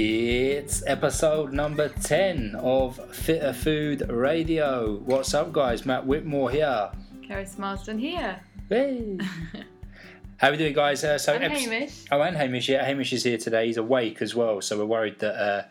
It's episode number 10 of Fitter Food Radio. What's up, guys? Matt Whitmore here. Keris Marsden here. Hey. How are we doing, guys? Uh, so And epi- Hamish. Oh, and Hamish. Yeah, Hamish is here today. He's awake as well, so we're worried that uh,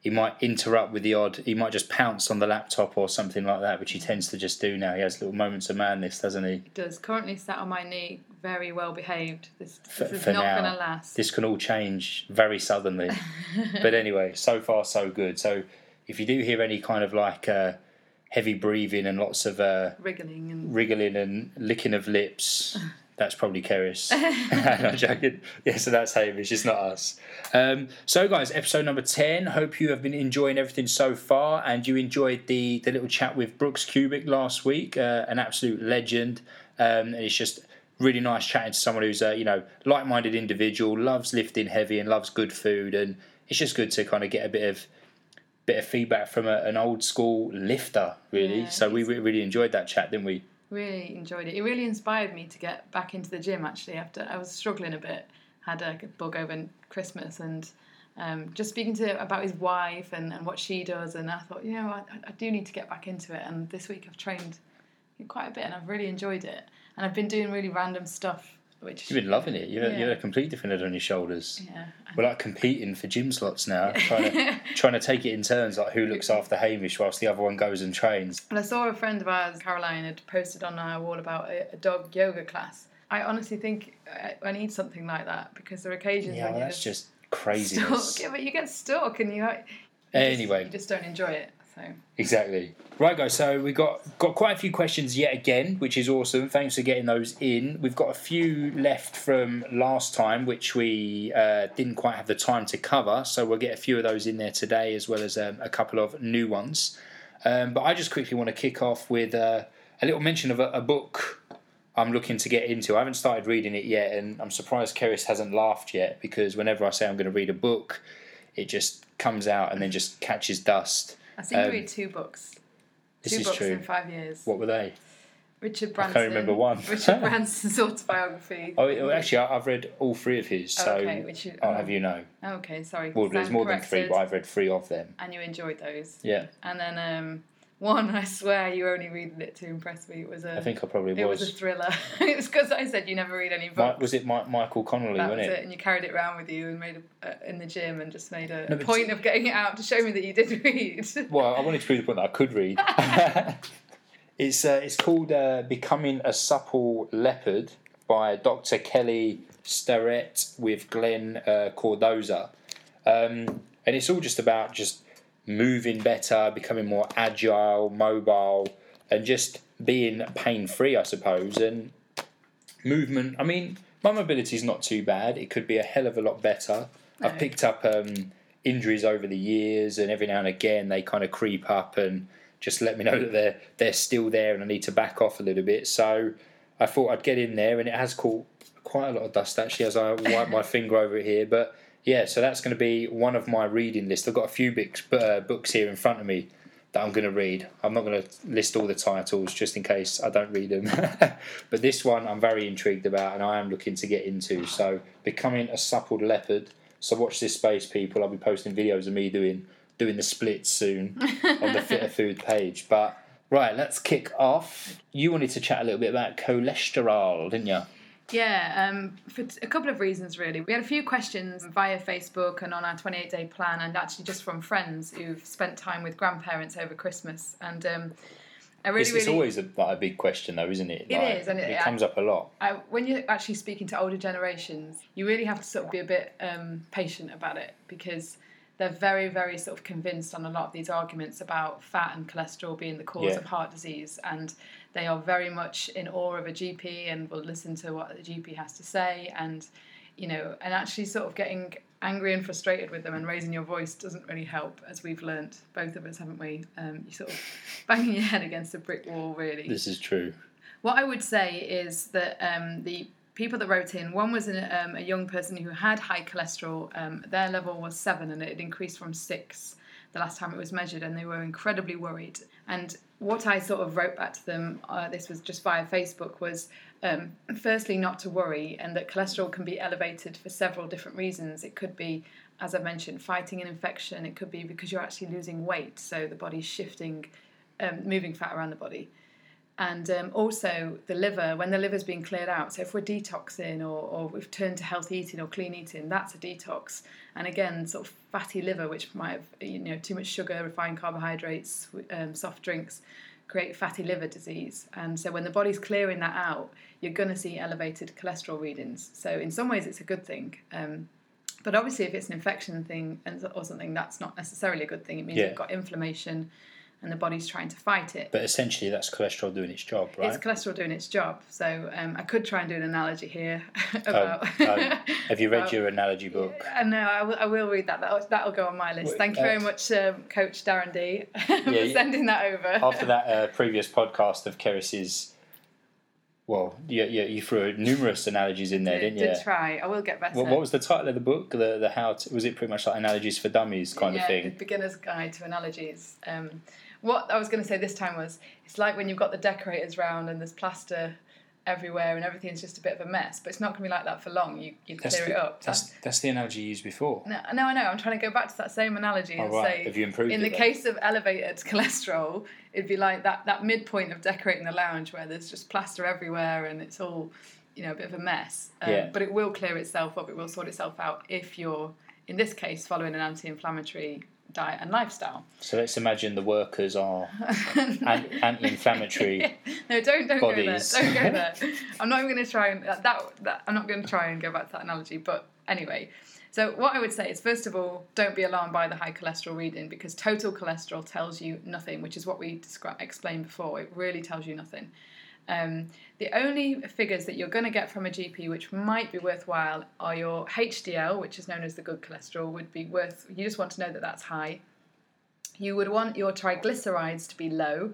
he might interrupt with the odd. He might just pounce on the laptop or something like that, which he tends to just do now. He has little moments of madness, doesn't he? Does currently sat on my knee, very well behaved. This, this For- is not going to last. This can all change very suddenly. but anyway, so far so good. So if you do hear any kind of like uh, heavy breathing and lots of uh, Wriggling and wriggling and licking of lips. That's probably Keris. I'm joking. Yeah, so that's Hamish. It's not us. Um, so, guys, episode number ten. Hope you have been enjoying everything so far, and you enjoyed the the little chat with Brooks Kubik last week. Uh, an absolute legend, um, and it's just really nice chatting to someone who's a you know like minded individual, loves lifting heavy, and loves good food, and it's just good to kind of get a bit of bit of feedback from a, an old school lifter, really. Yeah, so we really enjoyed that chat, didn't we? really enjoyed it. It really inspired me to get back into the gym. Actually, after I was struggling a bit, had a bug over Christmas, and um, just speaking to about his wife and, and what she does, and I thought, you know, I, I do need to get back into it. And this week I've trained quite a bit, and I've really enjoyed it. And I've been doing really random stuff, which You've been loving it. You've, Yeah. you've had a complete different head on your shoulders. yeah, We're like competing for gym slots now, trying to trying to take it in turns, like who looks after Hamish whilst the other one goes and trains. And I saw a friend of ours, Caroline, had posted on our wall about a, a dog yoga class. I honestly think I, I need something like that because there are occasions Yeah, when well, you're that's just, just craziness. Yeah, but you get stuck and you, you just- Anyway. you just don't enjoy it. So Exactly. Right, guys. So we got got quite a few questions yet again, which is awesome. Thanks for getting those in. We've got a few left from last time, which we uh, didn't quite have the time to cover. So we'll get a few of those in there today, as well as um, a couple of new ones. Um, but I just quickly want to kick off with uh, a little mention of a, a book I'm looking to get into. I haven't started reading it yet, and I'm surprised Keris hasn't laughed yet because whenever I say I'm going to read a book, it just comes out and then just catches dust. I seem Um, to read two books. This two is books true. in five years. What were they? Richard Branson. I can't remember one. Richard Branson's autobiography. Oh, actually, I've read all three of his, so okay, which you- I'll have you know. Okay, sorry. Well, there's more than three, but I've read three of them. And you enjoyed those. Yeah, And then um, one, I swear, you only read it to impress me. It was a. I think I probably It was, was. a thriller. it's because I said you never read any books. was it Mi- Michael Connolly, that wasn't it? it, and you carried it around with you and made a, uh, in the gym and just made a No, point of getting it out to show me that you did read. Well, I wanted to prove the point that I could read. it's uh, it's called uh, "Becoming a Supple Leopard" by Dr. Kelly Starrett with Glen uh, Cordoza, um, and it's all just about just moving better, becoming more agile, mobile, and just being pain free, I suppose. And movement. I mean, my mobility is not too bad. It could be a hell of a lot better. I've picked up um, injuries over the years, and every now and again they kind of creep up and just let me know that they're they're still there, and I need to back off a little bit. So I thought I'd get in there, and it has caught quite a lot of dust actually as I wipe my finger over it here. But yeah, so that's going to be one of my reading list. I've got a few books, uh, books here in front of me that I'm going to read. I'm not going to list all the titles just in case I don't read them. but this one I'm very intrigued about and I am looking to get into. So, Becoming a Suppled Leopard. So, watch this space, people. I'll be posting videos of me doing doing the splits soon on the Fitter Food page. But, right, let's kick off. You wanted to chat a little bit about cholesterol, didn't you? Yeah, um, for t- a couple of reasons really. We had a few questions via Facebook and on our 28 day plan, and actually just from friends who've spent time with grandparents over Christmas. And um, I really, It's, it's really. always a, like, a big question, though, isn't it? It Like, is, and it- it comes up a lot. I, when you're actually speaking to older generations, you really have to sort of be a bit um, patient about it because they're very, very sort of convinced on a lot of these arguments about fat and cholesterol being the cause Yeah. of heart disease, and they are very much in awe of a GP and will listen to what the GP has to say, and you know, and actually sort of getting angry and frustrated with them and raising your voice doesn't really help, as we've learnt, both of us, haven't we? Um, you sort of banging your head against a brick wall, really. This is true. What I would say is that um, the people that wrote in, one was an, um, a young person who had high cholesterol. Um, their level was seven, and it had increased from six the last time it was measured, and they were incredibly worried. And what I sort of wrote back to them, uh, this was just via Facebook, was um, firstly not to worry, and that cholesterol can be elevated for several different reasons. It could be as I mentioned, fighting an infection. It could be because you're actually losing weight, so the body's shifting, um, moving fat around the body. And um, also the liver, when the liver's being cleared out. So if we're detoxing or, or we've turned to healthy eating or clean eating, that's a detox. And again, sort of fatty liver, which might have you know too much sugar, refined carbohydrates, um, soft drinks, create fatty liver disease. And so when the body's clearing that out, you're going to see elevated cholesterol readings. So in some ways, it's a good thing. Um, but obviously, if it's an infection thing or something, that's not necessarily a good thing. It means Yeah. you've got inflammation and the body's trying to fight it. But essentially, that's cholesterol doing its job, right? It's cholesterol doing its job. So um, I could try and do an analogy here about. oh. Have you read about- your analogy book? Uh, no, I will, read that. That'll, that'll go on my list. Thank you uh, very much, um, Coach Darren D, for you- sending that over. After that uh, previous podcast of Keris's, well, you, you, you threw numerous analogies in there, did, didn't you? did try. I will get better. What, what was the title of the book? The the how to, was it pretty much like analogies for dummies kind yeah, of thing? beginner's guide to analogies. Um, what I was going to say this time was it's like when you've got the decorators round and there's plaster everywhere and everything's just a bit of a mess, but it's not going to be like that for long. You, you That's clear the, it up. That's that's the analogy you used before. No, no, I know. I'm trying to go back to that same analogy Oh, and right. say, Have you improved in it the then? case of elevated cholesterol, it'd be like that that midpoint of decorating the lounge where there's just plaster everywhere and it's all, you know, a bit of a mess. Um, Yeah. But it will clear itself up. It will sort itself out if you're, in this case, following an anti-inflammatory diet and lifestyle. So let's imagine the workers are an, anti-inflammatory. no, don't don't Bodies. go there. Don't go there. I'm not even going to try and that, that, I'm not going to try and go back to that analogy. But anyway, so what I would say is first of all, don't be alarmed by the high cholesterol reading because total cholesterol tells you nothing, which is what we descri- explained before. It really tells you nothing. Um, the only figures that you're going to get from a GP, which might be worthwhile, are your HDL, which is known as the good cholesterol, would be worth. You just want to know that that's high. You would want your triglycerides to be low,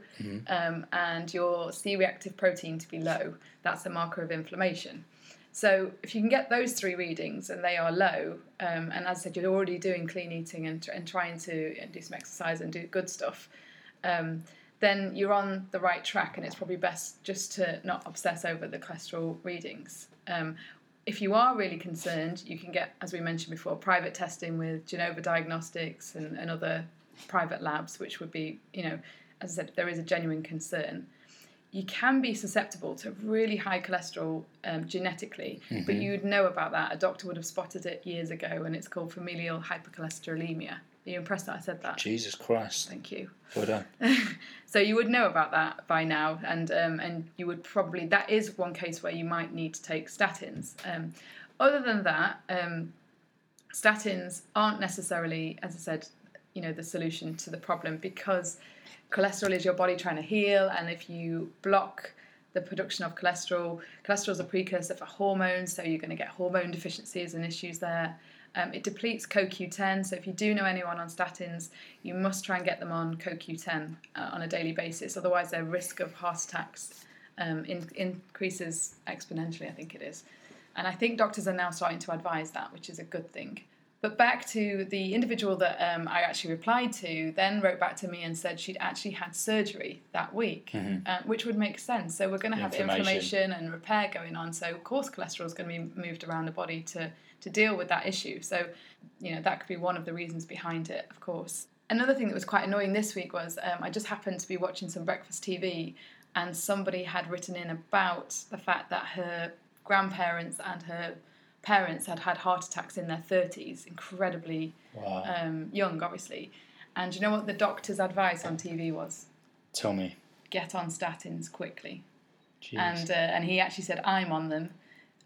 um, and your C-reactive protein to be low. That's a marker of inflammation. So if you can get those three readings and they are low, um, and as I said, you're already doing clean eating and, and trying to do some exercise and do good stuff, um, then you're on the right track, and it's probably best just to not obsess over the cholesterol readings. Um, if you are really concerned, you can get, as we mentioned before, private testing with Genova Diagnostics and, and other private labs, which would be, you know, as I said, there is a genuine concern. You can be susceptible to really high cholesterol um, genetically, but you'd know about that. A doctor would have spotted it years ago, and it's called familial hypercholesterolemia. Are you impressed that I said that? Jesus Christ! Thank you. Well done. So you would know about that by now, and um, and you would probably that is one case where you might need to take statins. Um, other than that, um, statins aren't necessarily, as I said, you know, the solution to the problem because cholesterol is your body trying to heal, and if you block the production of cholesterol, cholesterol is a precursor for hormones, so you're going to get hormone deficiencies and issues there. Um, it depletes CoQ10, so if you do know anyone on statins, you must try and get them on CoQ10 uh, on a daily basis. Otherwise, their risk of heart attacks um, in, increases exponentially. I think it is, and I think doctors are now starting to advise that, which is a good thing. But back to the individual that um, I actually replied to, then wrote back to me and said she'd actually had surgery that week, um, which would make sense. So we're going to have Inflammation. inflammation and repair going on. So of course cholesterol is going to be moved around the body to to deal with that issue. So you know that could be one of the reasons behind it, of course. Another thing that was quite annoying this week was um, I just happened to be watching some breakfast TV, and somebody had written in about the fact that her grandparents and her parents had had heart attacks in their 30s, incredibly Wow. um, young, obviously. And you know what the doctor's advice on TV was? Tell me. Get on statins quickly Jeez. and uh, and he actually said I'm on them.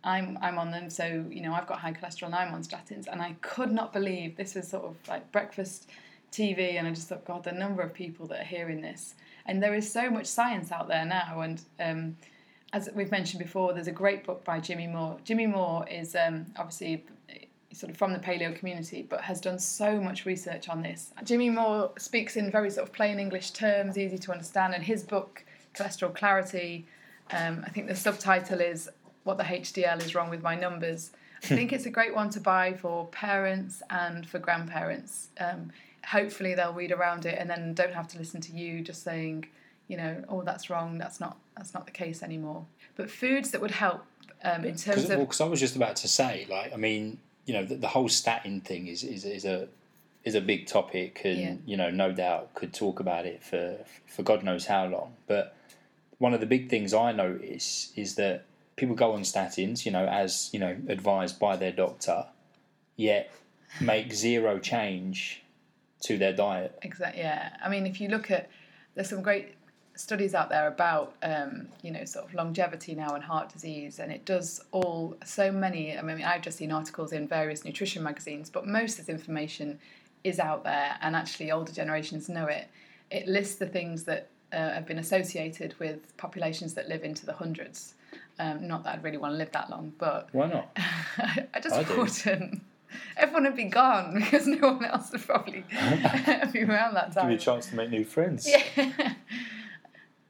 I'm I'm on them, so you know I've got high cholesterol and I'm on statins, and I could not believe this was sort of like breakfast TV, and I just thought, God, the number of people that are hearing this, and there is so much science out there now, and um, as we've mentioned before, there's a great book by Jimmy Moore. Jimmy Moore is um, obviously sort of from the paleo community, but has done so much research on this. Jimmy Moore speaks in very sort of plain English terms, easy to understand, and his book, Cholesterol Clarity, um, I think the subtitle is What the HDL is Wrong with My Numbers. I think it's a great one to buy for parents and for grandparents. Um, hopefully, they'll read around it and then don't have to listen to you just saying, you know, oh, that's wrong. That's not that's not the case anymore. But foods that would help um, in terms Because of well, 'cause I was just about to say, like, I mean, you know, the, the whole statin thing is, is, is a is a big topic, and Yeah. you know, no doubt could talk about it for for God knows how long. But one of the big things I notice is that people go on statins, you know, as you know, advised by their doctor, yet make zero change to their diet. Exactly. Yeah. I mean, if you look at, there's some great studies out there about, um, you know, sort of longevity now and heart disease, and it does all so many. I mean, I've just seen articles in various nutrition magazines, but most of this information is out there, and actually older generations know it. It lists the things that uh, have been associated with populations that live into the hundreds. Um, not that I'd really want to live that long, but Why not? I just I wouldn't. Everyone would be gone because no one else would probably be around that time. Give you a chance to make new friends. Yeah.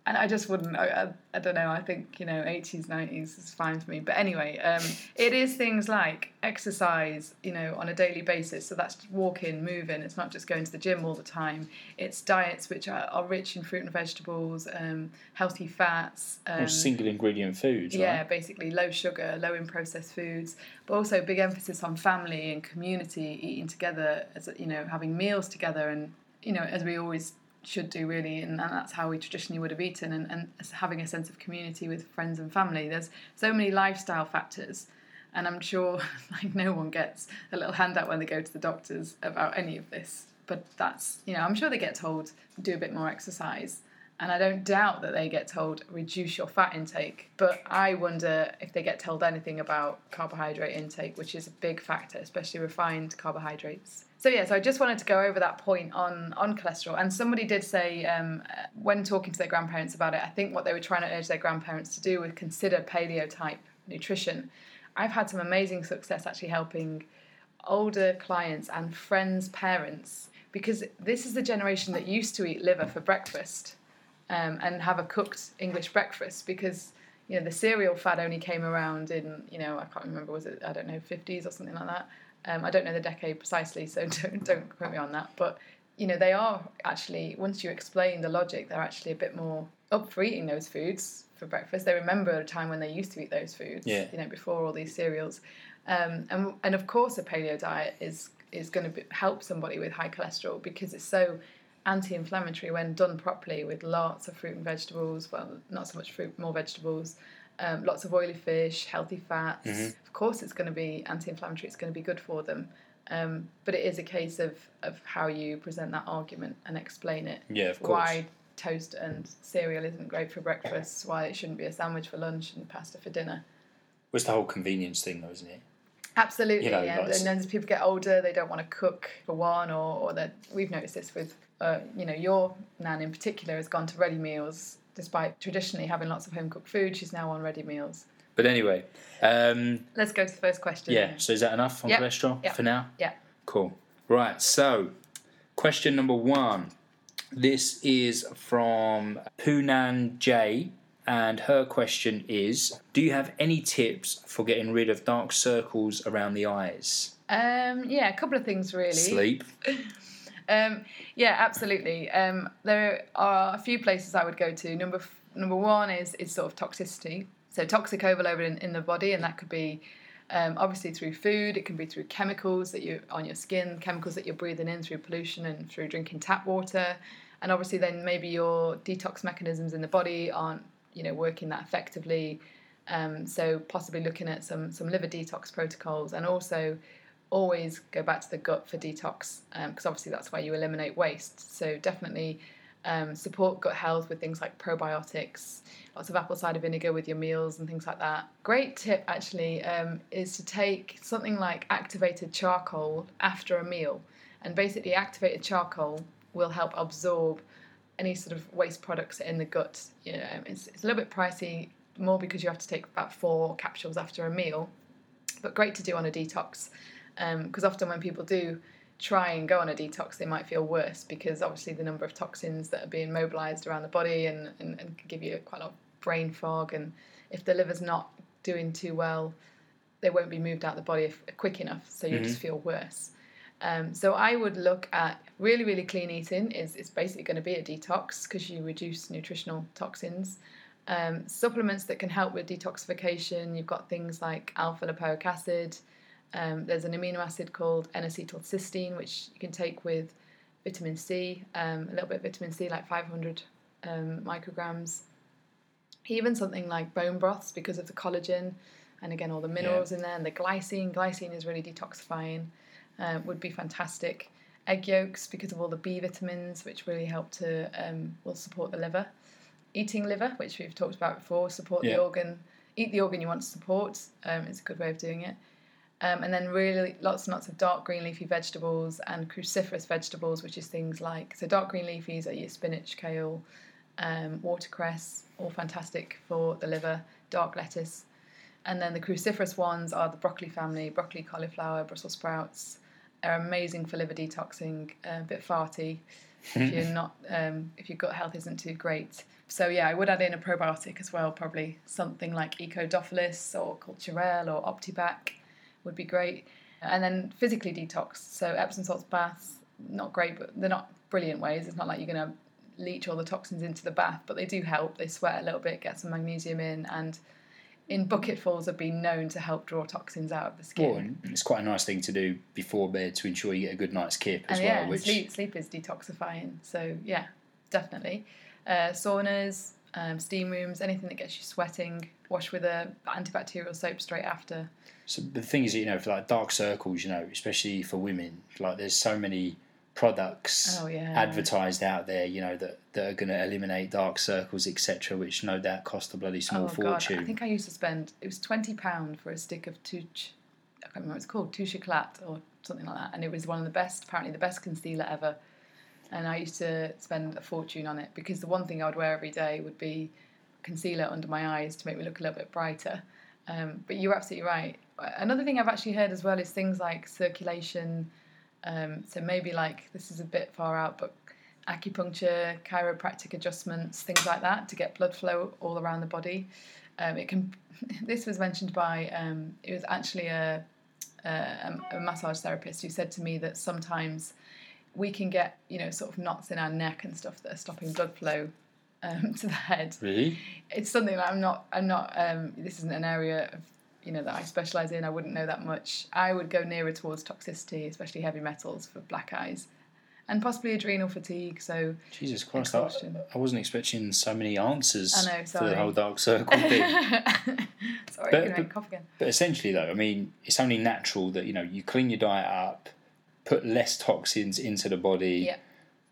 And I just wouldn't. I, I, I don't know. I think you know, eighties, nineties is fine for me. But anyway, um, it is things like exercise, you know, on a daily basis. So that's walking, moving. It's not just going to the gym all the time. It's diets which are, are rich in fruit and vegetables, um, healthy fats. Um, Or single ingredient foods, yeah, right? basically low sugar, low in processed foods, but also big emphasis on family and community, eating together, as you know, having meals together, and you know, as we always should do really, and that's how we traditionally would have eaten, and, and having a sense of community with friends and family. There's so many lifestyle factors, and I'm sure like no one gets a little handout when they go to the doctors about any of this. But that's you know, I'm sure they get told do a bit more exercise. And I don't doubt that they get told reduce your fat intake, but I wonder if they get told anything about carbohydrate intake, which is a big factor, especially refined carbohydrates. So yeah, so I just wanted to go over that point on on cholesterol. And somebody did say um, when talking to their grandparents about it, I think what they were trying to urge their grandparents to do was consider paleo type nutrition. I've had some amazing success actually helping older clients and friends' parents because this is the generation that used to eat liver for breakfast um, and have a cooked English breakfast because you know the cereal fad only came around in you know I can't remember was it I don't know 50s or something like that. Um, I don't know the decade precisely, so don't don't quote me on that. But you know they are actually once you explain the logic, they're actually a bit more up for eating those foods for breakfast. They remember a time when they used to eat those foods. Yeah. You know before all these cereals, um, and and of course a paleo diet is is going to help somebody with high cholesterol because it's so anti-inflammatory when done properly with lots of fruit and vegetables. Well, not so much fruit, more vegetables. Um, lots of oily fish, healthy fats. Of course, it's going to be anti-inflammatory. It's going to be good for them. Um, but it is a case of, of how you present that argument and explain it. Yeah, of course. Why toast and cereal isn't great for breakfast. Why it shouldn't be a sandwich for lunch and pasta for dinner. It's the whole convenience thing, though, isn't it? Absolutely, You know, like- and then as people get older, they don't want to cook for one, or, or that we've noticed this with, uh, you know, your nan in particular has gone to ready meals despite traditionally having lots of home cooked food. She's now on ready meals. But anyway, um, Let's go to the first question. yeah. So is that enough on Yep. cholesterol Yep. for now? Yeah. Cool. Right. So, question number one. This is from Poonan J, and her question is: Do you have any tips for getting rid of dark circles around the eyes? Um, yeah, a couple of things really. Sleep. Um, yeah, absolutely. Um, there are a few places I would go to. Number f- number one is is sort of toxicity. So toxic overload in, in the body, and that could be um, obviously through food. It can be through chemicals that you on your skin, chemicals that you're breathing in through pollution and through drinking tap water, and obviously then maybe your detox mechanisms in the body aren't you know working that effectively. Um, so possibly looking at some some liver detox protocols, and also always go back to the gut for detox because obviously that's where you eliminate waste. So definitely um, support gut health with things like probiotics, lots of apple cider vinegar with your meals and things like that. Great tip actually um, is to take something like activated charcoal after a meal, and basically activated charcoal will help absorb any sort of waste products in the gut. You know, it's, it's a little bit pricey, more because you have to take about four capsules after a meal, but great to do on a detox because often when people do try and go on a detox, they might feel worse because obviously the number of toxins that are being mobilized around the body and, and, and can give you quite a lot of brain fog. And if the liver's not doing too well, they won't be moved out the body if, quick enough, so you just feel worse. Um, so I would look at really, really clean eating is, is basically going to be a detox because you reduce nutritional toxins. Um, supplements that can help with detoxification, you've got things like alpha lipoic acid, Um, there's an amino acid called N-acetylcysteine, which you can take with vitamin C, um, a little bit of vitamin C, like 500 um, micrograms. Even something like bone broths because of the collagen and again all the minerals in there and the glycine. Glycine is really detoxifying, um, would be fantastic. Egg yolks because of all the B vitamins, which really help to um, will support the liver. Eating liver, which we've talked about before, support Yeah. the organ. Eat the organ you want to support. Um, it's a good way of doing it. Um, and then really lots and lots of dark green leafy vegetables and cruciferous vegetables, which is things like so dark green leafies are your spinach, kale, um, watercress, all fantastic for the liver. Dark lettuce, and then the cruciferous ones are the broccoli family: broccoli, cauliflower, Brussels sprouts. They're amazing for liver detoxing. uh, a bit farty if you're not um, if your gut health isn't too great. So yeah, I would add in a probiotic as well, probably something like Ecodophilus or Culturelle or Optibac would be great. And then physically detox, so Epsom salts baths, not great, but they're not brilliant ways. It's not like you're going to leach all the toxins into the bath, but they do help. They sweat a little bit, get some magnesium in, and in bucketfuls have been known to help draw toxins out of the skin. Well, it's quite a nice thing to do before bed to ensure you get a good night's kip as and well. yeah, which sleep sleep is detoxifying. So yeah, definitely. Uh, saunas, um, steam rooms, anything that gets you sweating. Wash with a antibacterial soap straight after. So the thing is, you know, for like dark circles, you know, especially for women, like there's so many products Oh, yeah. advertised out there, you know, that, that are going to eliminate dark circles, etc., which no doubt cost a bloody small oh fortune. god, I think I used to spend it was twenty pound for a stick of touche. I can't remember what it's called, touche éclat or something like that, and it was one of the best, apparently the best concealer ever. And I used to spend a fortune on it because the one thing I would wear every day would be concealer under my eyes to make me look a little bit brighter. Um, but you're absolutely right. Another thing I've actually heard as well is things like circulation. Um, so maybe like this is a bit far out, but acupuncture, chiropractic adjustments, things like that to get blood flow all around the body. Um, it can. This was mentioned by. Um, it was actually a, a a massage therapist who said to me that sometimes we can get you know sort of knots in our neck and stuff that are stopping blood flow um, to the head. Really? it's something that I'm not I'm not um, this isn't an area of you know that I specialize in. I wouldn't know that much. I would go nearer towards toxicity especially heavy metals for black eyes and possibly adrenal fatigue so Jesus Christ, I, I wasn't expecting so many answers I know, for the whole dark circle thing. sorry But- can I but- cough again. But essentially, though, I mean, it's only natural that you know you clean your diet up, put less toxins into the body. Yeah.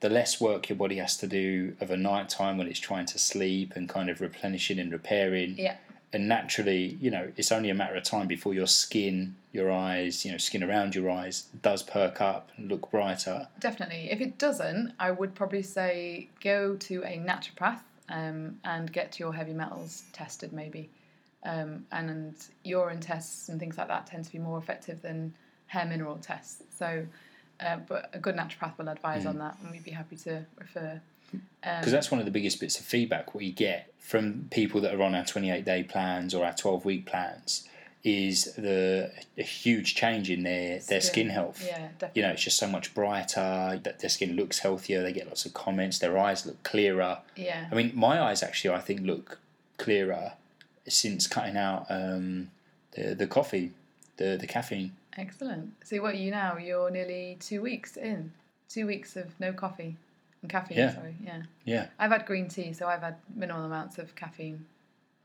The less work your body has to do of a night time when it's trying to sleep and kind of replenishing and repairing. yeah And naturally, you know, it's only a matter of time before your skin, your eyes, you know, skin around your eyes does perk up and look brighter. definitely if it doesn't I would probably say go to a naturopath um, and get your heavy metals tested maybe um, and urine tests and things like that tend to be more effective than hair mineral tests. So, uh, but a good naturopath will advise on that, and we'd be happy to refer. Um, Because that's one of the biggest bits of feedback we get from people that are on our 28 day plans or our 12 week plans is the a huge change in their, their skin health. Yeah, definitely. You know, it's just so much brighter, that their skin looks healthier, they get lots of comments, their eyes look clearer. Yeah, I mean, my eyes actually, I think, look clearer since cutting out um, the, the coffee, the, the caffeine. Excellent. So, what are you now? You're nearly two weeks in. Two weeks of no coffee and caffeine. Yeah. Sorry, yeah. Yeah. I've had green tea, so I've had minimal amounts of caffeine.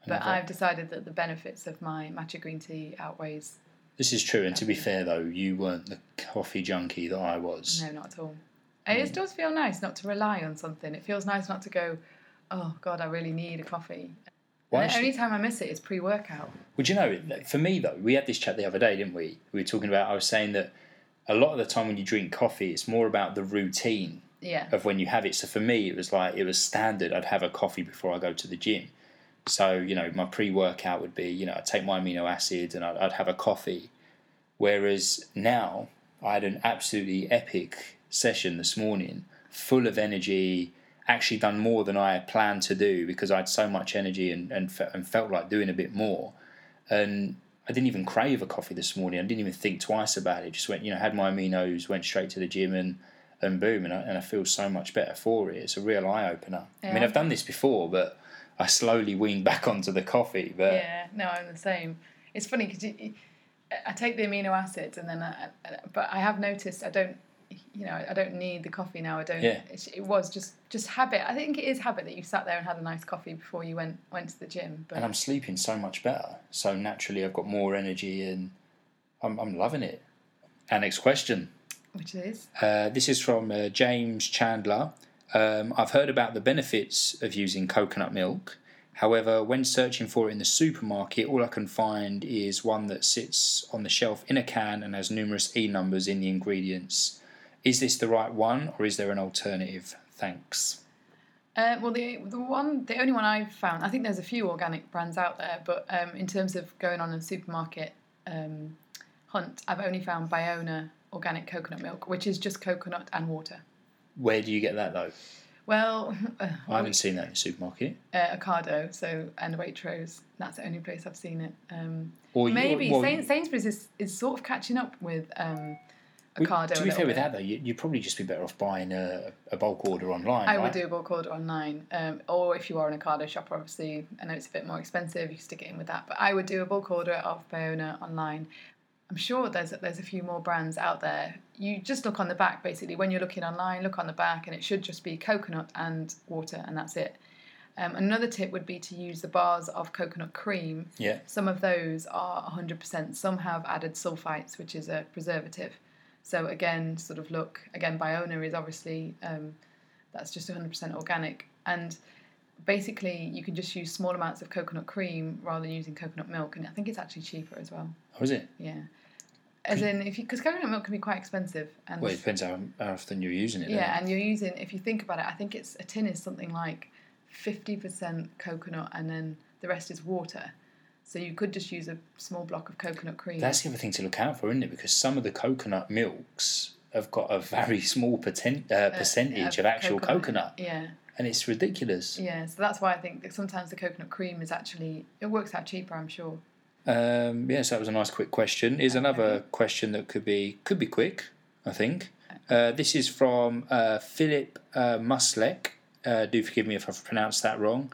But. I've decided that the benefits of my matcha green tea outweighs. This is true, and to be fair though, you weren't the coffee junkie that I was. No, not at all. It mm. does feel nice not to rely on something. It feels nice not to go, oh God, I really need a coffee. Why the only time I miss it is pre-workout. Would you know, for me though, we had this chat the other day, didn't we? We were talking about, I was saying that a lot of the time when you drink coffee, it's more about the routine Yeah, of when you have it. So for me, it was like, it was standard. I'd have a coffee before I go to the gym. So, you know, my pre workout would be, you know, I'd take my amino acids and I'd, I'd have a coffee. Whereas now, I had an absolutely epic session this morning, full of energy, actually done more than I had planned to do because I had so much energy and, and, fe- and felt like doing a bit more. And I didn't even crave a coffee this morning. I didn't even think twice about it. Just went, you know, had my aminos, went straight to the gym and, and boom, and I, and I feel so much better for it. It's a real eye opener. I mean, I've done this before, but I slowly weaned back onto the coffee. But yeah. No, I'm the same. It's funny because I take the amino acids and then, I- but I have noticed I don't, you know, I don't need the coffee now. I don't. Yeah. It, it was just just habit. I think it is habit that you sat there and had a nice coffee before you went went to the gym. But and I'm sleeping so much better. So naturally, I've got more energy, and I'm I'm loving it. Our next question. which is Uh, this is from uh, James Chandler. Um, I've heard about the benefits of using coconut milk. However, when searching for it in the supermarket, all I can find is one that sits on the shelf in a can and has numerous E numbers in the ingredients. Is this the right one, or is there an alternative? Thanks. Uh, well, the the one, the only one I've found, I think there's a few organic brands out there, but um, in terms of going on a supermarket um, hunt, I've only found Biona organic coconut milk, which is just coconut and water. Where do you get that though? Well, I haven't seen that in the supermarket. uh, Ocado, so and Waitrose. That's the only place I've seen it. Um, Or you- maybe well, Sain- Sainsbury's is, is sort of catching up with um, Ocado. to be fair with that though, you, you'd probably just be better off buying a, a bulk order online. I right? would do a bulk order online, um, or if you are an Ocado shopper, obviously, I know it's a bit more expensive. You stick it in with that, but I would do a bulk order of Biona online. I'm sure there's there's a few more brands out there. You just look on the back, basically. When you're looking online, look on the back, and it should just be coconut and water, and that's it. Um, another tip would be to use the bars of coconut cream. Yeah. Some of those are 100%. Some have added sulfites, which is a preservative. So again, sort of look again. Biona is obviously um, that's just 100% organic, and basically you can just use small amounts of coconut cream rather than using coconut milk, and I think it's actually cheaper as well. Oh, is it? Yeah, as in if you because coconut milk can be quite expensive, and Well, it depends how, how often you're using it. yeah, and you're using if you think about it, I think it's a tin is something like 50% coconut, and then the rest is water. So you could just use a small block of coconut cream. That's the other thing to look out for, isn't it? Because some of the coconut milks have got a very small poten- uh, percentage of actual coconut, Yeah, and it's ridiculous. yeah. So that's why I think that sometimes the coconut cream is actually it works out cheaper. I'm sure. Um, yes, that was a nice quick question. Is another question that could be could be quick, I think. Uh, this is from uh, Philip uh, Muslek. Uh, do forgive me if I've pronounced that wrong.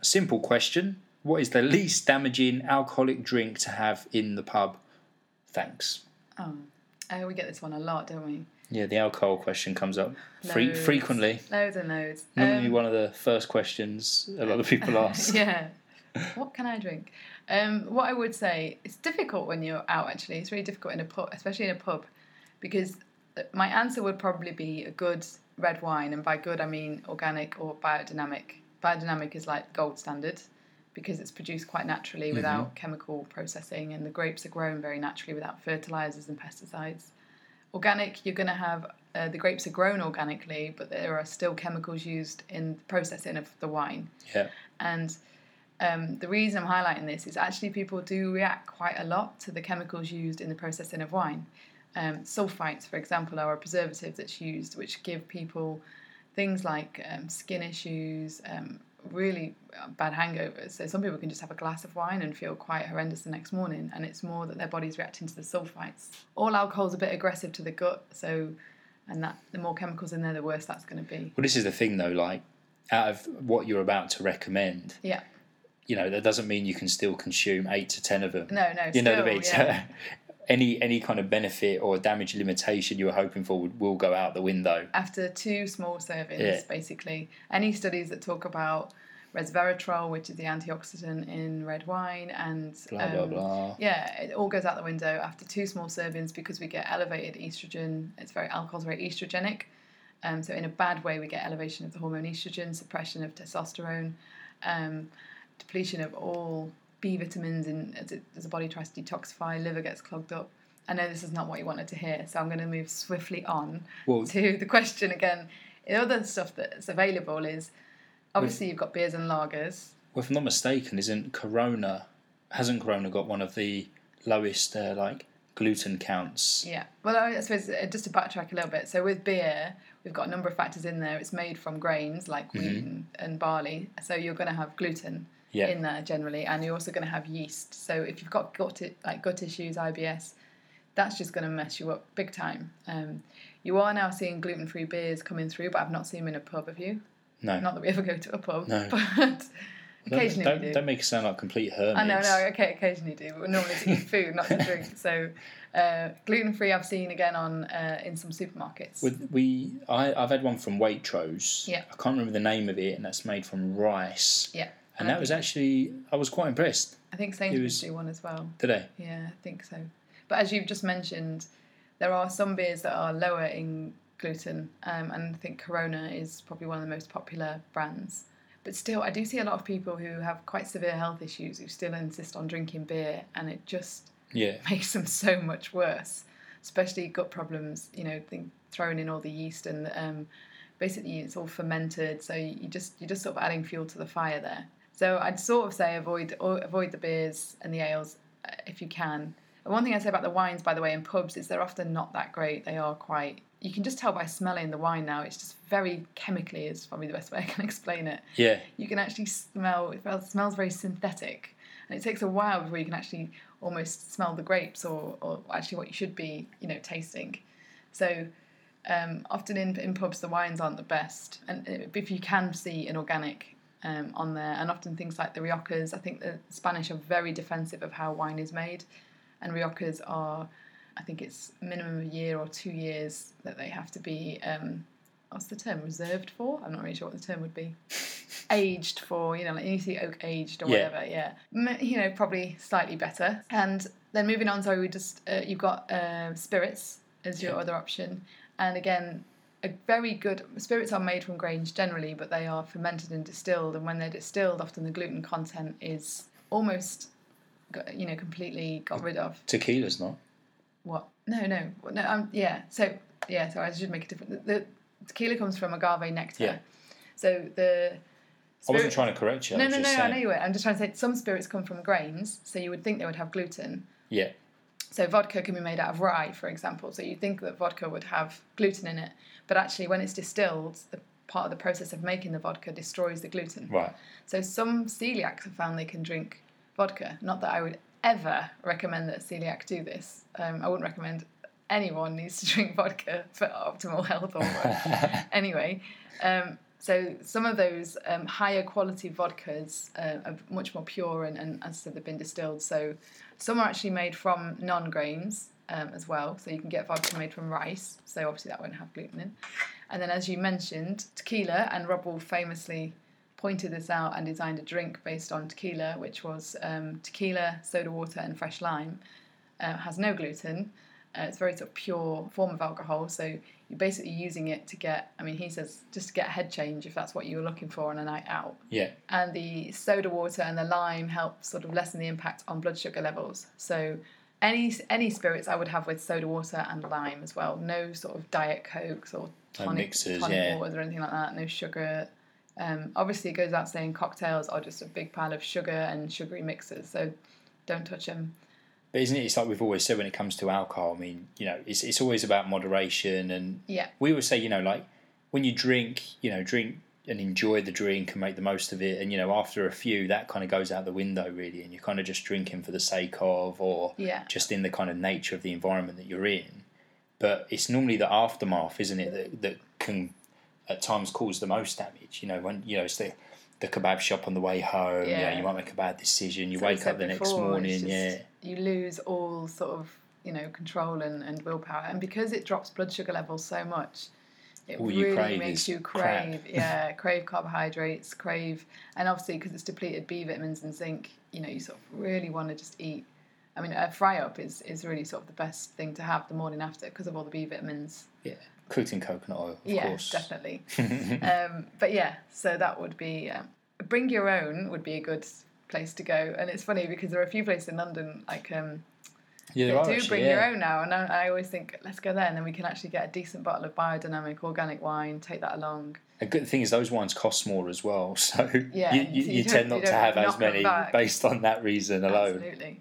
A simple question: What is the least damaging alcoholic drink to have in the pub? Thanks. Oh, uh, we get this one a lot, don't we? Yeah, the alcohol question comes up fre- Loads. frequently. Loads and loads. Normally, Um, one of the first questions a lot of people ask. yeah. What can I drink? Um, what I would say, it's difficult when you're out. Actually, it's really difficult in a pub, especially in a pub, because my answer would probably be a good red wine, and by good I mean organic or biodynamic. Biodynamic is like gold standard because it's produced quite naturally without chemical processing, and the grapes are grown very naturally without fertilizers and pesticides. Organic, you're going to have uh, the grapes are grown organically, but there are still chemicals used in the processing of the wine. Yeah. And um, the reason I'm highlighting this is actually people do react quite a lot to the chemicals used in the processing of wine. Um, sulfites, for example, are a preservative that's used, which give people things like um, skin issues, um, really bad hangovers. So some people can just have a glass of wine and feel quite horrendous the next morning, and it's more that their body's reacting to the sulfites. All alcohol's a bit aggressive to the gut, so and that the more chemicals in there, the worse that's going to be. Well, this is the thing though. Like, out of what you're about to recommend, Yeah. you know, that doesn't mean you can still consume eight to ten of them. No, no. you know still, what I mean? yeah. Any any kind of benefit or damage limitation you were hoping for would, will go out the window. after two small servings, Yeah. basically. Any studies that talk about resveratrol, which is the antioxidant in red wine, and Blah blah um, blah. Yeah, it all goes out the window after two small servings because we get elevated estrogen. It's very alcohol's very estrogenic. Um, so in a bad way, we get elevation of the hormone estrogen, suppression of testosterone, um, depletion of all B vitamins, and as, it, as the body tries to detoxify, liver gets clogged up. I know this is not what you wanted to hear, so I'm going to move swiftly on Well, to the question again. The other stuff that's available is obviously you've got beers and lagers. well, if I'm not mistaken, isn't Corona hasn't Corona got one of the lowest uh, like gluten counts? Yeah. Well, I suppose uh, just to backtrack a little bit. So with beer, we've got a number of factors in there. It's made from grains like wheat and, and barley, so you're going to have gluten Yeah. in there generally, and you're also going to have yeast. So if you've got gut like gut issues, IBS, that's just going to mess you up big time. Um, you are now seeing gluten-free beers coming through, but I've not seen them in a pub. Have you? No. Not that we ever go to a pub, No. but Occasionally don't, we do. don't make it sound like complete hermits. I know, no, okay, occasionally do, but we normally to eat food, not to drink. So, uh, gluten free, I've seen again on uh, in some supermarkets. With, we, I, I've had one from Waitrose. Yeah. I can't remember the name of it, and that's made from rice. yeah, And I that was actually, I was quite impressed I think Sainsbury's do one as well. today. Yeah, I think so. But as you've just mentioned, there are some beers that are lower in gluten, um, and I think Corona is probably one of the most popular brands. But still, I do see a lot of people who have quite severe health issues who still insist on drinking beer, and it just Yeah. makes them so much worse, especially gut problems. You know, think, throwing in all the yeast and um, basically it's all fermented, so you just you're just sort of adding fuel to the fire there. So I'd sort of say avoid avoid the beers and the ales uh, if you can. And one thing I say about the wines, by the way, in pubs is they're often not that great. They are quite. You can just tell by smelling the wine now. It's just very chemically is probably the best way I can explain it Yeah. you can actually smell it smells- very synthetic and it takes a while before you can actually almost smell the grapes or, or actually what you should be you know tasting so um, often in, in pubs the wines aren't the best and uh, if you can see an organic um, on there. And often things like the riojas i think the spanish are very defensive of how wine is made. And riojas are i think it's minimum a year or two years that they have to be um, what's the term? Reserved for? I'm not really sure what the term would be. Aged for you know like you see oak aged or Yeah. whatever yeah. M- you know probably slightly better. And then moving on so we just uh, you've got uh, spirits as your Yeah. other option. And again a very good spirits are made from grains generally but they are fermented and distilled and when they're distilled often the gluten content is almost you know completely got rid of Tequila's not. what? No, no, no. Um, yeah. So yeah. So I should make a different. The, the tequila comes from agave nectar. Yeah. So the. I wasn't trying to correct you. I No, no, no. just I know you were. I'm just trying to say some spirits come from grains, so you would think they would have gluten. Yeah. So vodka can be made out of rye, for example. So you think that vodka would have gluten in it, but actually, when it's distilled, the part of the process of making the vodka destroys the gluten. Right. So some celiacs have found they can drink vodka. Not that I would ever recommend that a celiac do this. Um, I wouldn't recommend anyone needs to drink vodka for optimal health or anyway. Um, so some of those um, higher quality vodkas uh, are much more pure and, and as I said they've been distilled. So some are actually made from non-grains um, as well. So you can get vodka made from rice. So obviously that won't have gluten in. And then as you mentioned, tequila and Robb Wolf famously pointed this out and designed a drink based on tequila, which was um, tequila, soda water, and fresh lime. Uh, has no gluten. Uh, it's a very sort of pure form of alcohol, so you're basically using it to get. I mean, he says just to get a head change if that's what you were looking for on a night out. Yeah. And the soda water and the lime help sort of lessen the impact on blood sugar levels. So any any spirits I would have with soda water and lime as well. No sort of diet cokes or tonic, mixers, tonic yeah. waters or anything like that. No sugar. Um, obviously, it goes out saying cocktails are just a big pile of sugar and sugary mixers, so don't touch them. But isn't it? It's like we've always said when it comes to alcohol. I mean, you know, it's it's always about moderation, and Yeah. we always say, you know, like when you drink, you know, drink and enjoy the drink and make the most of it, and you know, after a few, that kind of goes out the window really, and you're kind of just drinking for the sake of, or Yeah. just in the kind of nature of the environment that you're in. But it's normally the aftermath, isn't it, that that can at times cause the most damage. You know, when you know it's the the kebab shop on the way home. Yeah, Yeah. you might make a bad decision. You So wake up the next before, it's morning. just- yeah. You lose all sort of, you know, control and, and willpower. And because it drops blood sugar levels so much, it All really makes you crap. crave, yeah, crave carbohydrates, crave, and obviously because it's depleted B vitamins and zinc, you know, you sort of really want to just eat. I mean, a fry up is, is really sort of the best thing to have the morning after because of all the B vitamins. Yeah, cooked in coconut oil, of yeah, course. definitely. um, but yeah, so that would be um, bring your own would be a good place to go. And it's funny because there are a few places in London like um, yeah, they do actually, bring yeah. your own now, and I, I always think let's go there, and then we can actually get a decent bottle of biodynamic organic wine, take that along. A good thing is those wines cost more as well, so Yeah, you, you, so you, you tend not to have as many based on that reason alone. Absolutely.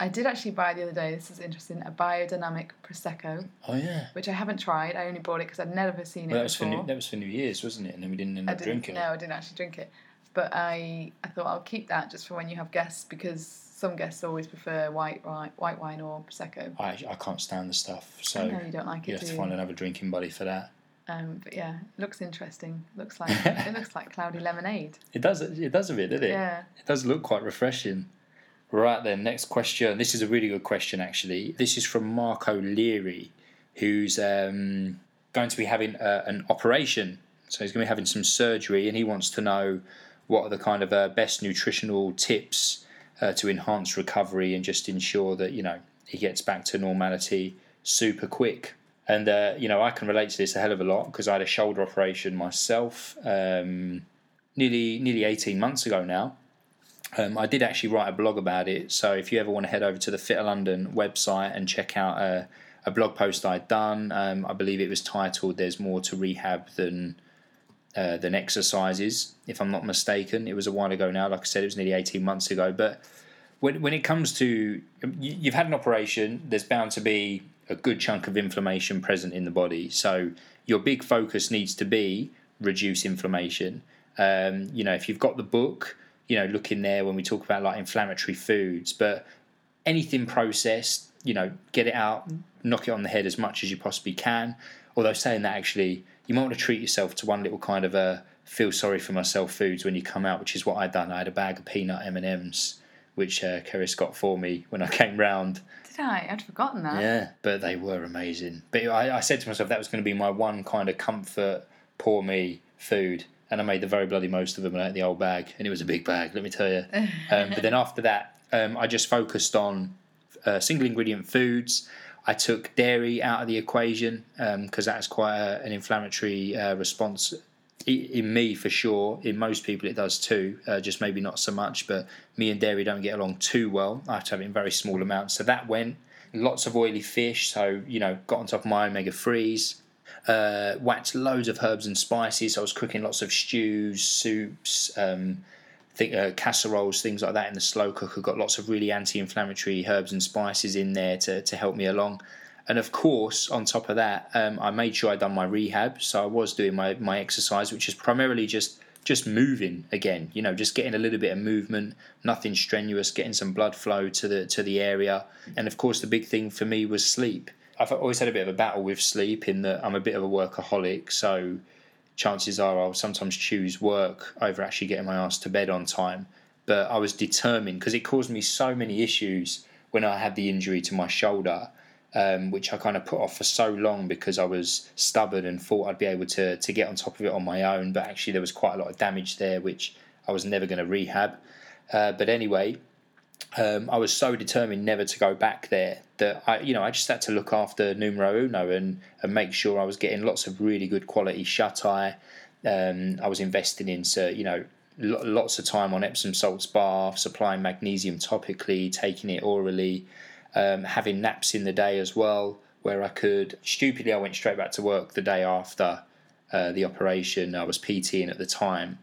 I did actually buy the other day. This is interesting. A biodynamic prosecco, Oh yeah, which I haven't tried. I only bought it because I'd never seen it well, that was for before. New, that was for New Year's, wasn't it? And then we didn't end up didn't. drinking No, it. I didn't actually drink it. But I, I thought I'll keep that just for when you have guests because some guests always prefer white wine, white wine or prosecco. I I can't stand the stuff, I so know you don't like it. you have to you? find another drinking buddy for that. Um, but yeah, it looks interesting. Looks like it looks like cloudy lemonade. It does. It does a bit, doesn't it? Yeah. It does look quite refreshing. Right then, next question. This is a really good question, actually. This is from Marco Leary, who's um, going to be having a, an operation. So he's going to be having some surgery, and he wants to know what are the kind of uh, best nutritional tips uh, to enhance recovery and just ensure that you know he gets back to normality super quick. And uh, you know, I can relate to this a hell of a lot because I had a shoulder operation myself um, nearly nearly eighteen months ago now. Um, I did actually write a blog about it, so if you ever want to head over to the Fitter London website and check out a, a blog post I'd done, um, I believe it was titled "There's More to Rehab Than uh, Than Exercises," if I'm not mistaken. It was a while ago now. Like I said, it was nearly eighteen months ago. But when when it comes to you, you've had an operation, there's bound to be a good chunk of inflammation present in the body. So your big focus needs to be reduce inflammation. Um, you know, if you've got the book, you know, look in there when we talk about like inflammatory foods, but anything processed, you know, get it out, knock it on the head as much as you possibly can. Although saying that, actually, you might want to treat yourself to one little kind of a feel sorry for myself foods when you come out, which is what I'd done. I had a bag of peanut M and M's, which uh, Keris got for me when I came round. Did I? I'd forgotten that. Yeah, but they were amazing. But I, I said to myself that was going to be my one kind of comfort, poor me food, and I made the very bloody most of them out of the old bag, and it was a big bag, let me tell you. um, but then after that, um, I just focused on uh, single ingredient foods. I took dairy out of the equation because um, that's quite a, an inflammatory uh, response in me for sure. In most people, it does too. Uh, just maybe not so much. But me and dairy don't get along too well. I have to have it in very small amounts. So that went. Lots of oily fish. So you know, got on top of my omega threes. Uh, whacked loads of herbs and spices. I was cooking lots of stews, soups, um, think, uh, casseroles, things like that in the slow cooker. Got lots of really anti-inflammatory herbs and spices in there to to help me along. And of course, on top of that, um, I made sure I'd done my rehab. So I was doing my, my exercise, which is primarily just just moving again. You know, just getting a little bit of movement, nothing strenuous, getting some blood flow to the to the area. And of course, the big thing for me was sleep. I've always had a bit of a battle with sleep in that I'm a bit of a workaholic. So chances are I'll sometimes choose work over actually getting my ass to bed on time. But I was determined because it caused me so many issues when I had the injury to my shoulder um, which I kind of put off for so long because I was stubborn and thought I'd be able to to get on top of it on my own. But actually, there was quite a lot of damage there, which I was never going to rehab. Uh, but anyway, um, I was so determined never to go back there that I, you know, I just had to look after numero uno and, and make sure I was getting lots of really good quality shut eye. Um, I was investing in, so, you know, lots of time on Epsom salts bath, supplying magnesium topically, taking it orally um, having naps in the day as well, where I could. Stupidly, I went straight back to work the day after uh, the operation. I was PTing at the time,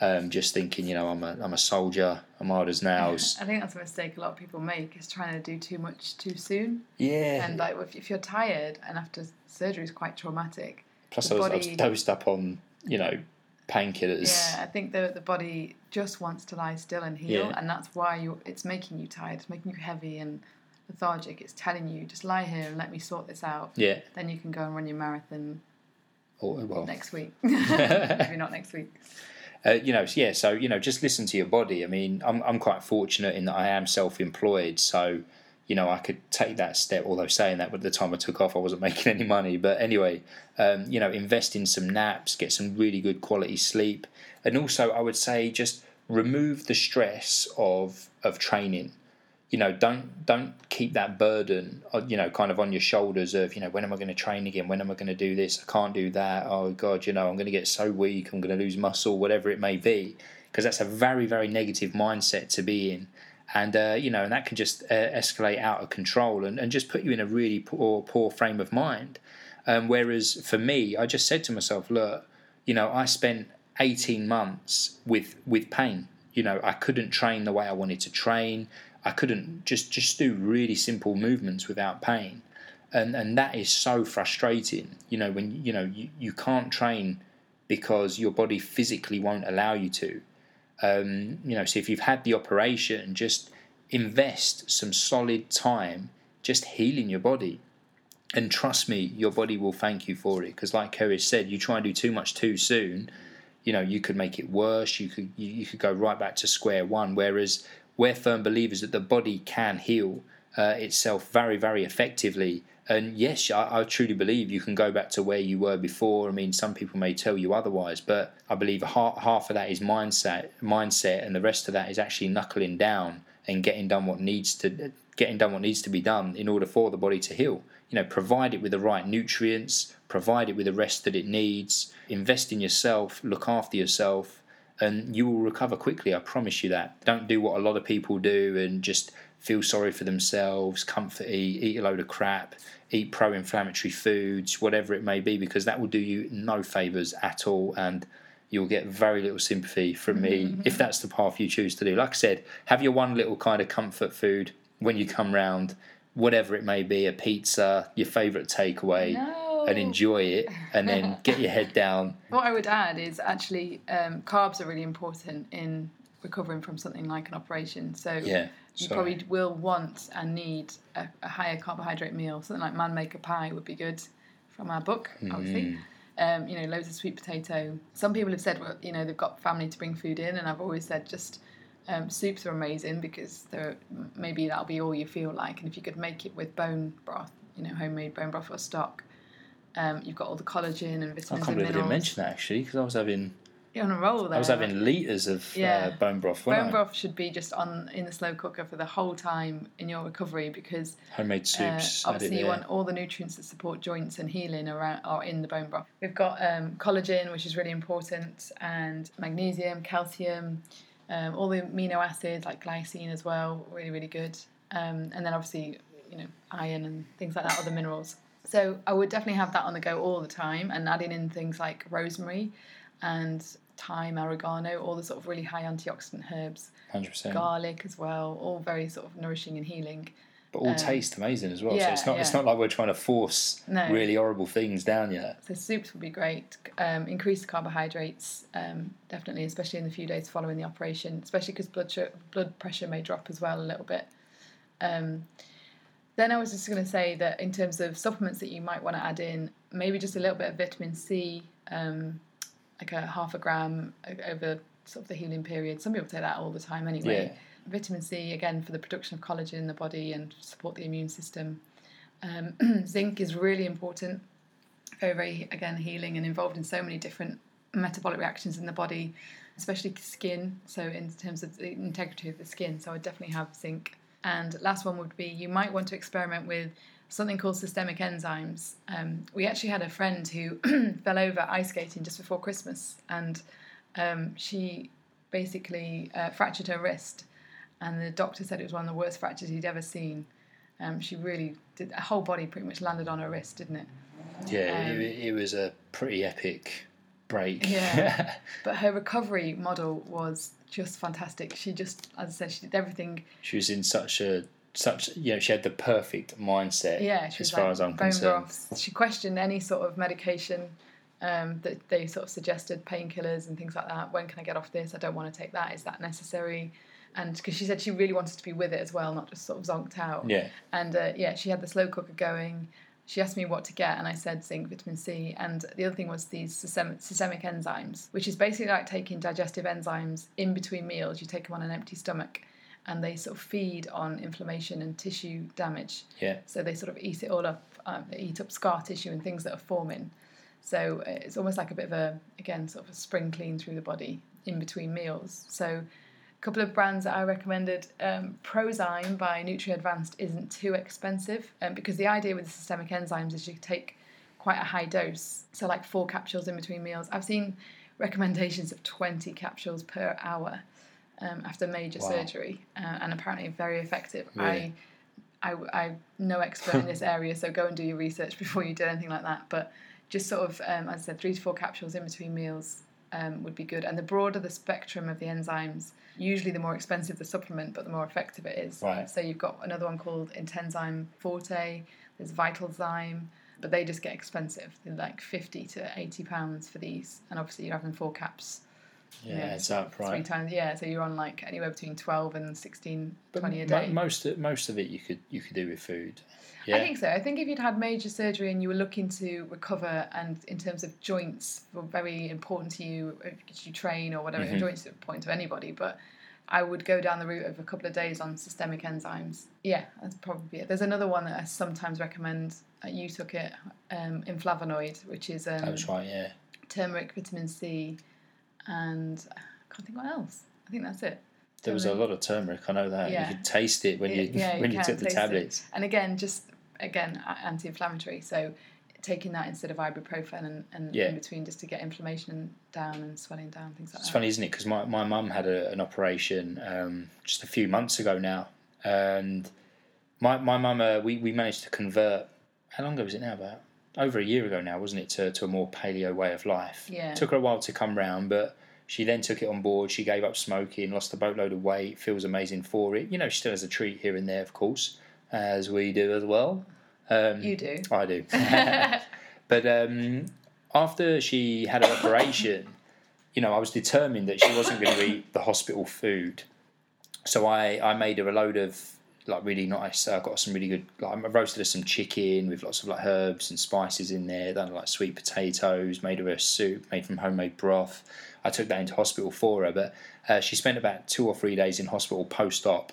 um, just thinking, you know, I'm a, I'm a soldier, I'm hard as nails. I think that's a mistake a lot of people make is trying to do too much too soon. Yeah. And like if, if you're tired and after surgery is quite traumatic. Plus, I was, body... I was dosed up on, you know, painkillers. Yeah, I think the the body just wants to lie still and heal, yeah. and that's why you it's making you tired, it's making you heavy and lethargic. It's telling you just lie here and let me sort this out. Yeah. Then you can go and run your marathon. Oh well. Next week. Maybe not next week. Uh, you know, yeah. So you know, just listen to your body. I mean, I'm I'm quite fortunate in that I am self-employed, so you know I could take that step. Although saying that, but the time I took off, I wasn't making any money. But anyway, um, you know, invest in some naps, get some really good quality sleep, and also I would say just remove the stress of of training you know don't don't keep that burden uh, you know kind of on your shoulders of you know when am i going to train again? When am i going to do this? I can't do that. Oh god you know i'm going to get so weak i'm going to lose muscle whatever it may be. Because that's a very very negative mindset to be in. And uh, you know and that can just uh, escalate out of control and, and just put you in a really poor poor frame of mind. Um, whereas for me i just said to myself look you know i spent 18 months with with pain. You know i couldn't train the way i wanted to train I couldn't just just do really simple movements without pain, and and that is so frustrating. You know when you know you, you can't train because your body physically won't allow you to. Um, you know, so if you've had the operation, just invest some solid time just healing your body. And trust me, your body will thank you for it. Because, like Keris said, you try and do too much too soon, you know, you could make it worse. You could you, you could go right back to square one. Whereas we're firm believers that the body can heal uh, itself very, very effectively. And yes, I, I, truly believe you can go back to where you were before. I mean, some people may tell you otherwise, but I believe half, half of that is mindset, mindset, and the rest of that is actually knuckling down and getting done what needs to getting done what needs to be done in order for the body to heal. You know, provide it with the right nutrients, provide it with the rest that it needs, invest in yourself, look after yourself, and you will recover quickly. I promise you that. Don't do what a lot of people do and just feel sorry for themselves, comfort eat, eat a load of crap, eat pro inflammatory foods, whatever it may be, because that will do you no favours at all. And you'll get very little sympathy from me mm-hmm. if that's the path you choose to do. Like I said, have your one little kind of comfort food when you come round, whatever it may be, a pizza, your favourite takeaway. No and enjoy it and then get your head down. What I would add is actually um, carbs are really important in recovering from something like an operation. So yeah, you probably will want and need a, a, higher carbohydrate meal. Something like man maker pie would be good from our book, obviously. Mm. Um, you know, loads of sweet potato. Some people have said, well, you know, they've got family to bring food in, and I've always said just um, soups are amazing because they're, maybe that'll be all you feel like. And if you could make it with bone broth, you know, homemade bone broth or stock, um, you've got all the collagen and vitamins. I can't believe I didn't mention that actually because I was having. You're on a roll there. I was having liters of uh, yeah. uh, bone broth. Bone I? broth should be just on in the slow cooker for the whole time in your recovery because homemade soups. Uh, obviously, you want all the nutrients that support joints and healing around are in the bone broth. We've got um, collagen, which is really important, and magnesium, calcium, um, all the amino acids like glycine as well, really really good. Um, and then obviously, you know, iron and things like that, other minerals. So I would definitely have that on the go all the time and adding in things like rosemary and thyme, oregano, all the sort of really high antioxidant herbs. 100%. Garlic as well, all very sort of nourishing and healing. But all um, taste amazing as well. Yeah, so it's not yeah. it's not like we're trying to force no. really horrible things down yet. So soups would be great. Um, increase the carbohydrates, um, definitely, especially in the few days following the operation, especially because blood blood pressure may drop as well a little bit. Um, then I was just going to say that in terms of supplements that you might want to add in, maybe just a little bit of vitamin C, um, like a half a gram over sort of the healing period. Some people take that all the time anyway. Yeah. Vitamin C again for the production of collagen in the body and support the immune system. Um, zinc is really important. Very, very again healing and involved in so many different metabolic reactions in the body, especially skin. So in terms of the integrity of the skin, so I definitely have zinc. And last one would be you might want to experiment with something called systemic enzymes. Um, we actually had a friend who fell over ice skating just before Christmas, and um, she basically uh, fractured her wrist, and the doctor said it was one of the worst fractures he'd ever seen. Um, she really did. Her whole body pretty much landed on her wrist, didn't it? Yeah, it, um, it was a pretty epic break. Yeah, but her recovery model was just fantastic. She just, as I said, she did everything. She was in such a such you know she had the perfect mindset. Yeah, as far like as I'm concerned. Broths. She questioned any sort of medication um, that they sort of suggested, painkillers and things like that. When can I get off this? I don't want to take that. Is that necessary? And because she said she really wanted to be with it as well, not just sort of zonked out. Yeah. And uh, yeah, she had the slow cooker going she asked me what to get, and I said zinc, vitamin C, and the other thing was these systemic, systemic enzymes, which is basically like taking digestive enzymes in between meals. You take them on an empty stomach, and they sort of feed on inflammation and tissue damage. Yeah. So they sort of eat it all up, um, they eat up scar tissue and things that are forming. So uh, it's almost like a bit of a, again, sort of a spring clean through the body in between meals. So couple of brands that I recommended. Um, Prozyme by Nutri Advanced isn't too expensive um, because the idea with the systemic enzymes is you take quite a high dose, so like four capsules in between meals. I've seen recommendations of 20 capsules per hour um, after major wow. surgery, uh, and apparently very effective. Really? I, I, I'm no expert in this area, so go and do your research before you do anything like that. But just sort of, um, as I said, three to four capsules in between meals um, would be good. And the broader the spectrum of the enzymes, usually the more expensive the supplement, but the more effective it is. Right. So you've got another one called Intenzyme Forte. There's Vitalzyme, but they just get expensive. They're like fifty to eighty pounds for these, and obviously you're having four caps Yeah, adds up, three right? times. Yeah, so you're on like anywhere between 12 and 16, But 20 a day. most of, most of it you could you could do with food. Yeah. I think so. I think if you'd had major surgery and you were looking to recover, and in terms of joints were very important to you as you train or whatever, Mhm. joints are important to anybody, but I would go down the route of a couple of days on systemic enzymes. Yeah, that's probably it. There's another one that I sometimes recommend. uh, You took it, um, inflavonoid, which is um, that was right. Yeah. turmeric, vitamin C, and I can't think what else. I think that's it. There was a lot of turmeric. I know that. Yeah. You could taste it when you Yeah, when you can took the taste it. tablets. And again, just again anti-inflammatory. So taking that instead of ibuprofen and, and Yeah. in between just to get inflammation down and swelling down, things like It's that. It's funny, isn't it? Because my, my mum had a, an operation um, just a few months ago now, and my my mum uh, we we managed to convert. How long ago was it now? About over a year ago now, wasn't it? To to a more paleo way of life. Yeah. took her a while to come round, but she then took it on board. She gave up smoking, lost a boatload of weight, feels amazing for it. You know, she still has a treat here and there, of course, as we do as well. Um, You do. I do. but um, after she had her operation, you know, I was determined that she wasn't going to eat the hospital food. So I, I made her a load of like really nice. I got some really good. Like, I roasted her some chicken with lots of like herbs and spices in there. Done like sweet potatoes. Made her a soup made from homemade broth. I took that into hospital for her, but uh, she spent about two or three days in hospital post op.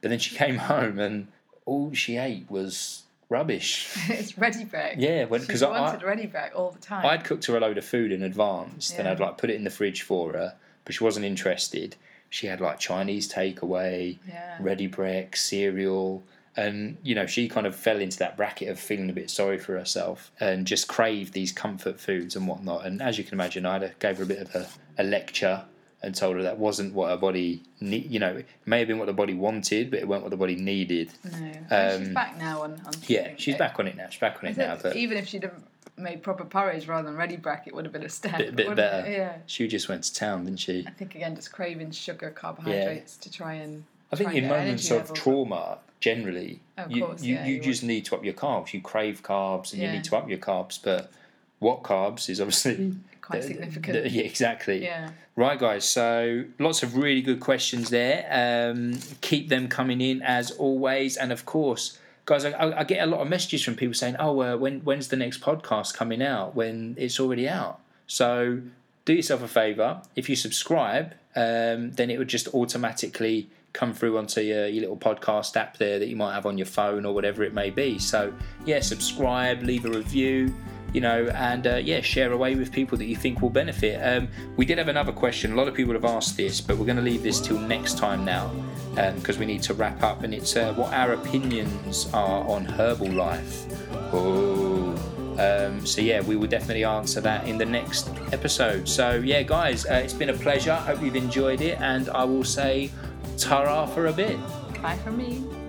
But then she came home and all she ate was rubbish. it's Ready Brek. Yeah, because I, wanted Ready Brek all the time. I'd cooked her a load of food in advance, then I'd like put it in the fridge for her, but she wasn't interested. She had like Chinese takeaway, yeah. Ready Brek, cereal, and you know she kind of fell into that bracket of feeling a bit sorry for herself and just craved these comfort foods and whatnot. And as you can imagine, I gave her a bit of a, a lecture and told her that wasn't what her body need. You know, it may have been what the body wanted, but it weren't what the body needed. No. And she's Um, back now on. on Yeah, she's back on it now. She's back on it now, but even if she'd have made proper porridge rather than Ready Brek, it would have been a step. Bit- bit better. It? Yeah. she just went to town, didn't she? I think again, just craving sugar, carbohydrates to try and. I think in moments of levels up. trauma, generally, you, course, you, yeah, you you just need to up your carbs. You crave carbs and you need to up your carbs. But what carbs is obviously Quite the- significant. the- yeah, exactly. Yeah. Right, guys. So lots of really good questions there. Um, keep them coming in as always, and of course, guys, I, I, get a lot of messages from people saying, "Oh, uh, when when's the next podcast coming out?" When it's already out. So do yourself a favor. If you subscribe, um, then it would just automatically come through onto your, your little podcast app there that you might have on your phone or whatever it may be. So yeah, subscribe, leave a review you know, and uh, yeah, share away with people that you think will benefit. Um, we did have another question. A lot of people have asked this, but we're going to leave this till next time now because we need to wrap up. And it's uh, what our opinions are on Herbalife. Oh. Um, so yeah, we will definitely answer that in the next episode. So yeah, guys, uh, it's been a pleasure. Hope you've enjoyed it, and I will say, ta for a bit. Bye from me.